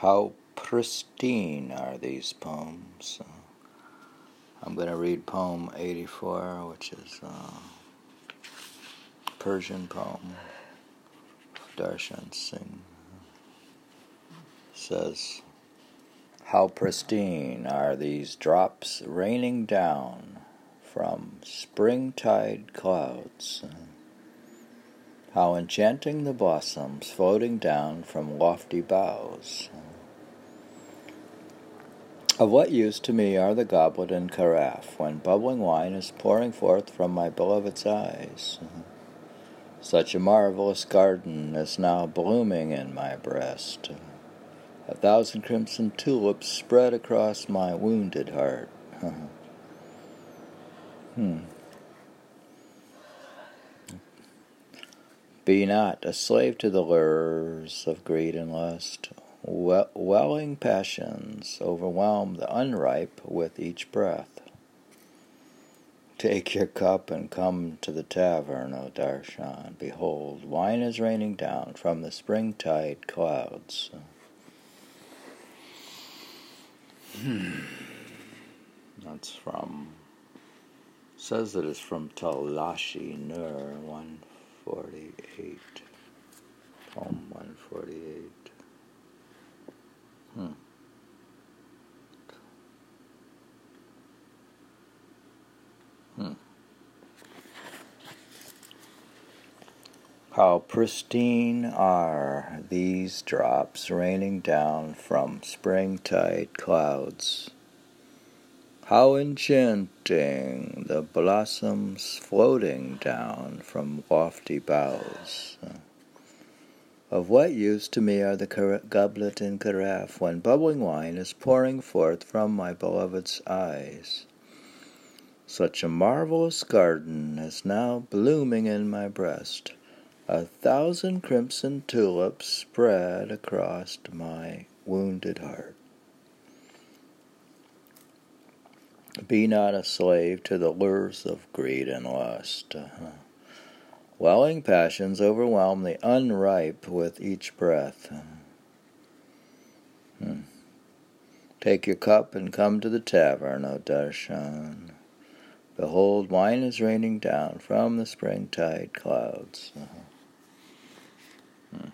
How pristine are these poems? Uh, I'm going to read poem 84, which is a Persian poem Darshan Singh. Says, How pristine are these drops raining down from springtide clouds. How enchanting the blossoms floating down from lofty boughs. Of what use to me are the goblet and carafe when bubbling wine is pouring forth from my beloved's eyes? Such a marvelous garden is now blooming in my breast. A thousand crimson tulips spread across my wounded heart. hmm. Be not a slave to the lures of greed and lust welling passions overwhelm the unripe with each breath. Take your cup and come to the tavern, O Darshan. Behold, wine is raining down from the springtide clouds. Hmm. That's from, says that it is from Talash-e-Nur 148, poem 148. How pristine are these drops raining down from springtide clouds. How enchanting the blossoms floating down from lofty boughs. Of what use to me are the goblet and carafe when bubbling wine is pouring forth from my beloved's eyes? Such a marvelous garden is now blooming in my breast. A thousand crimson tulips spread across my wounded heart. Be not a slave to the lures of greed and lust. Uh-huh. Welling passions overwhelm the unripe with each breath. Hmm. Take your cup and come to the tavern, O Darshan. Behold, wine is raining down from the springtide clouds. Uh-huh. Hmm.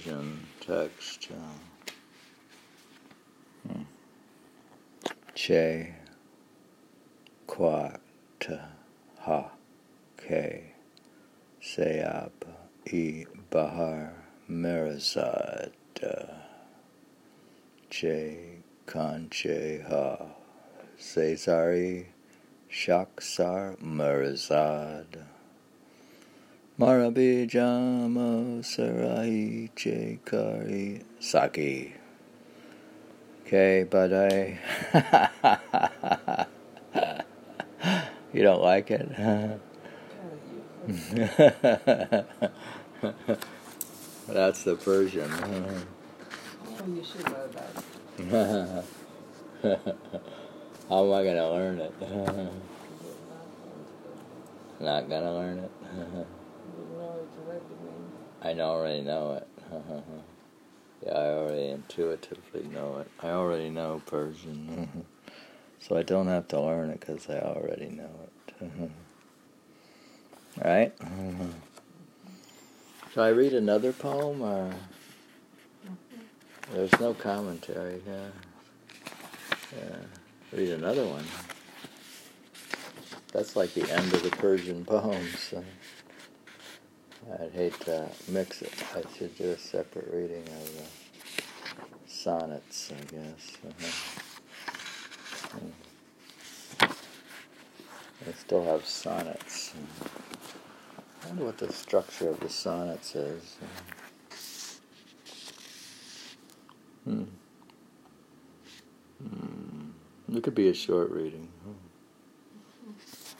Persian text. Uh, hmm. Che Quat Ha Ke Seab E Bahar Mirazad Che Kanche Ha Cesari Shaksar Mirazad Marabi Jamo Sarai Chekari Saki. Okay, but I. you don't like it? That's the Persian. How am I going to learn it? Not going to learn it? I already know it. yeah, I already intuitively know it. I already know Persian. so I don't have to learn it because I already know it. right? Shall I read another poem or? There's no commentary. Yeah. Yeah. Read another one. That's like the end of the Persian poems. So. I'd hate to mix it. I should do a separate reading of the sonnets, I guess. Uh-huh. I still have sonnets. I wonder what the structure of the sonnets is. Hmm. Hmm. It could be a short reading.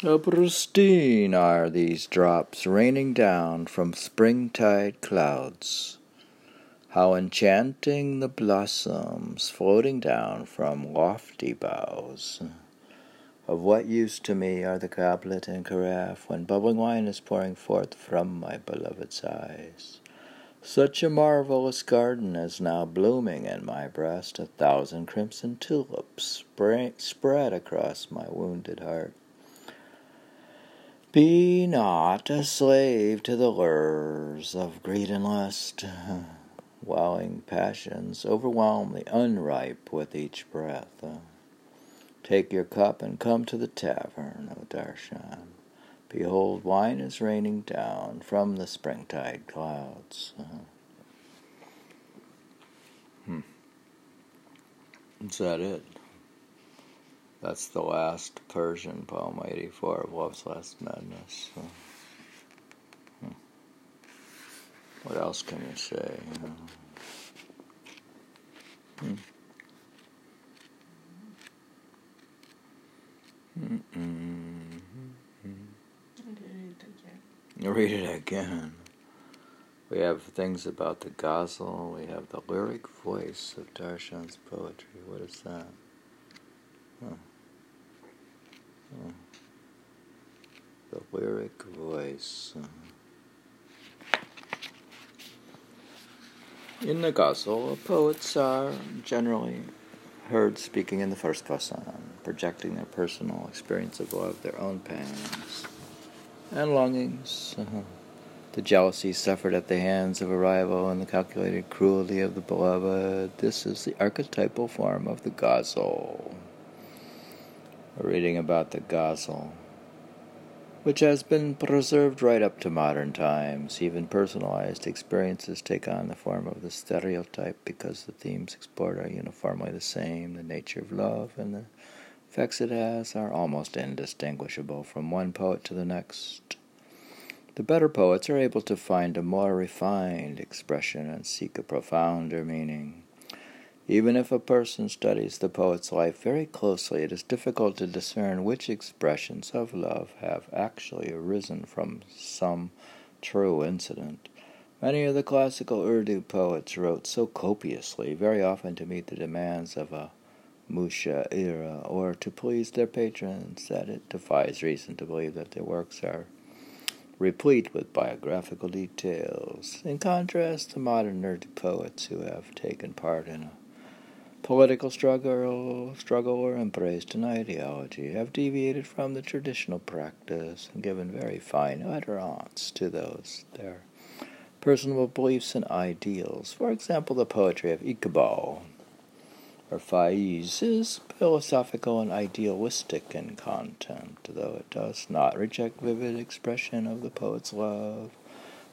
How pristine are these drops raining down from springtide clouds. How enchanting the blossoms floating down from lofty boughs. Of what use to me are the goblet and carafe when bubbling wine is pouring forth from my beloved's eyes? Such a marvelous garden is now blooming in my breast, a thousand crimson tulips spread across my wounded heart. Be not a slave to the lures of greed and lust. Welling passions overwhelm the unripe with each breath. Take your cup and come to the tavern, O Darshan. Behold, wine is raining down from the springtide clouds. Hmm. Is that it? That's the last Persian poem, 84 of Love's Last Madness. Uh, hmm. What else can you say? You know? hmm. Read it again. We have things about the ghazal. We have the lyric voice of Darshan's poetry. What is that? Huh. The lyric voice. In the ghazal, poets are generally heard speaking in the first person, projecting their personal experience of love, their own pains and longings, uh-huh. the jealousy suffered at the hands of a rival, and the calculated cruelty of the beloved. This is the archetypal form of the ghazal. Reading about the ghazal, which has been preserved right up to modern times. Even personalized experiences take on the form of the stereotype because the themes explored are uniformly the same the nature of love and the effects it has are almost indistinguishable from one poet to the next. The better poets are able to find a more refined expression and seek a profounder meaning. Even if a person studies the poet's life very closely, it is difficult to discern which expressions of love have actually arisen from some true incident. Many of the classical Urdu poets wrote so copiously, very often to meet the demands of a mushaira or to please their patrons, that it defies reason to believe that their works are replete with biographical details, in contrast the modern Urdu poets who have taken part in a political struggle, struggle or embraced an ideology, have deviated from the traditional practice and given very fine utterance to those their personal beliefs and ideals. For example, the poetry of Iqbal or Faiz is philosophical and idealistic in content, though it does not reject vivid expression of the poet's love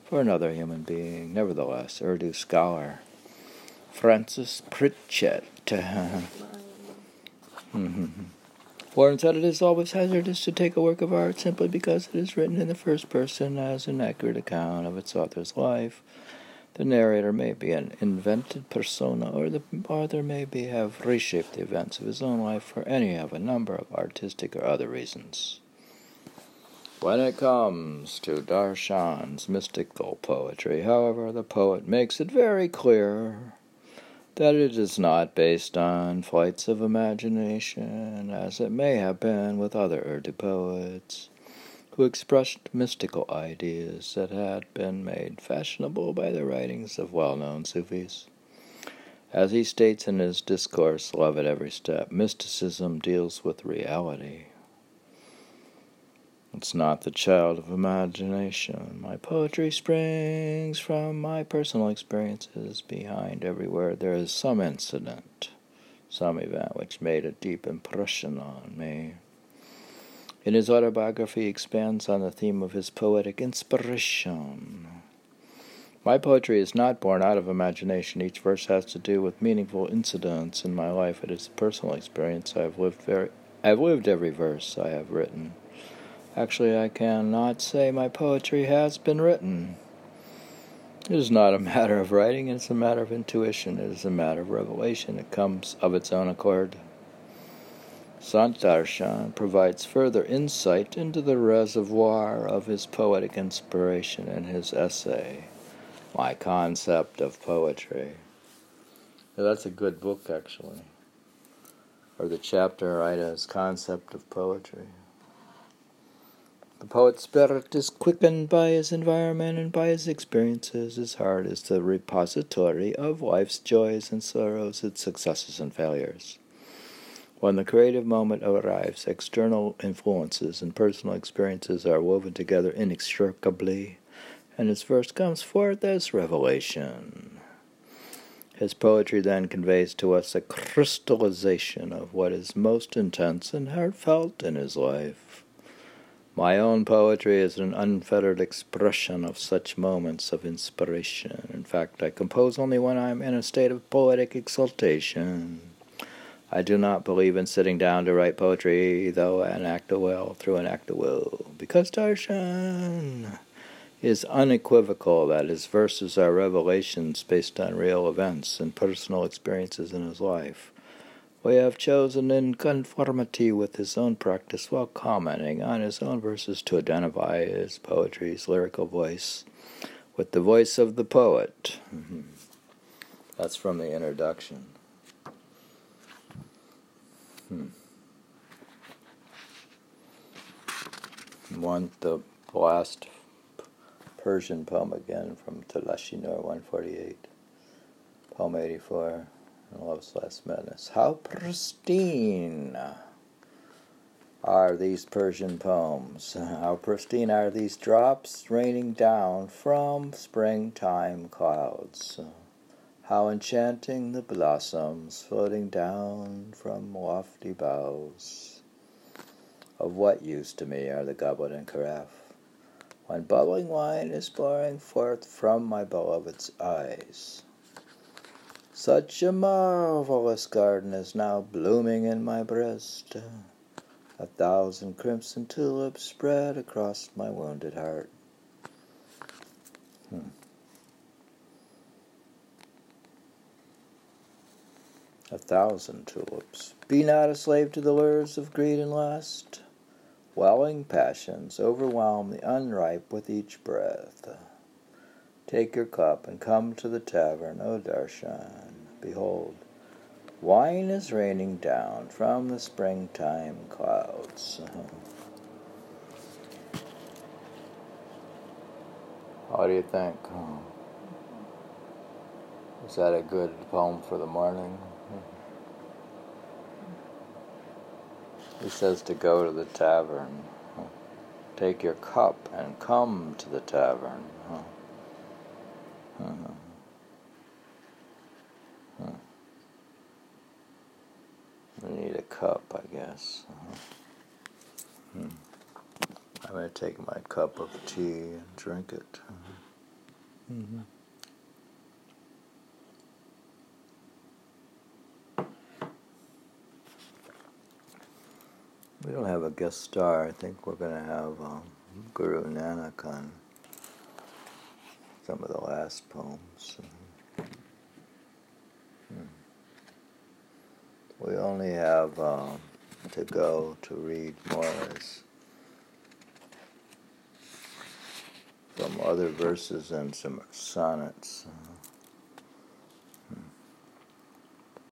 for another human being. Nevertheless, Urdu scholar Frances Pritchett warns that it is always hazardous to take a work of art simply because it is written in the first person as an accurate account of its author's life. The narrator may be an invented persona, or the author may be have reshaped the events of his own life for any of a number of artistic or other reasons. When it comes to Darshan's mystical poetry, however, the poet makes it very clear that it is not based on flights of imagination, as it may have been with other Urdu poets who expressed mystical ideas that had been made fashionable by the writings of well known Sufis. As he states in his discourse, Love at Every Step, mysticism deals with reality. It's not the child of imagination. My poetry springs from my personal experiences. Behind every word, there is some incident, some event which made a deep impression on me. In his autobiography, he expands on the theme of his poetic inspiration. My poetry is not born out of imagination. Each verse has to do with meaningful incidents in my life. It is a personal experience. I have lived very I have lived every verse I have written. Actually, I cannot say my poetry has been written. It is not a matter of writing, it is a matter of intuition, it is a matter of revelation. It comes of its own accord. Sant Darshan provides further insight into the reservoir of his poetic inspiration in his essay, My Concept of Poetry. that's a good book, actually. or the chapter right as concept of poetry. The poet's spirit is quickened by his environment and by his experiences. His heart is the repository of life's joys and sorrows, its successes and failures. When the creative moment arrives, external influences and personal experiences are woven together inextricably, and his verse comes forth as revelation. His poetry then conveys to us a crystallization of what is most intense and heartfelt in his life. My own poetry is an unfettered expression of such moments of inspiration. In fact, I compose only when I am in a state of poetic exaltation. I do not believe in sitting down to write poetry, though an act of will through an act of will, because Darshan is unequivocal that his verses are revelations based on real events and personal experiences in his life. We have chosen in conformity with his own practice while commenting on his own verses to identify his poetry's lyrical voice with the voice of the poet. Mm-hmm. That's from the introduction. Hmm. Want the last Persian poem again from Talash-e-Nur 148, poem 84, Love's Last Madness. How pristine are these Persian poems? How pristine are these drops raining down from springtime clouds? How enchanting the blossoms floating down from lofty boughs. Of what use to me are the goblet and carafe, when bubbling wine is pouring forth from my beloved's eyes? Such a marvelous garden is now blooming in my breast. A thousand crimson tulips spread across my wounded heart. Hmm. a thousand tulips. Be not a slave to the lures of greed and lust. Welling passions overwhelm the unripe with each breath. Take your cup and come to the tavern, O Darshan. Behold, wine is raining down from the springtime clouds. How do you think? Is that a good poem for the morning? He says to go to the tavern. Take your cup and come to the tavern. Uh-huh. We need a cup, I guess. Uh-huh. Hmm. I'm going to take my cup of tea and drink it. Uh-huh. Mm-hmm. We don't have a guest star. I think we're going to have um, Guru Nanak on some of the last poems. We only have um, to go to read Morris from other verses and some sonnets.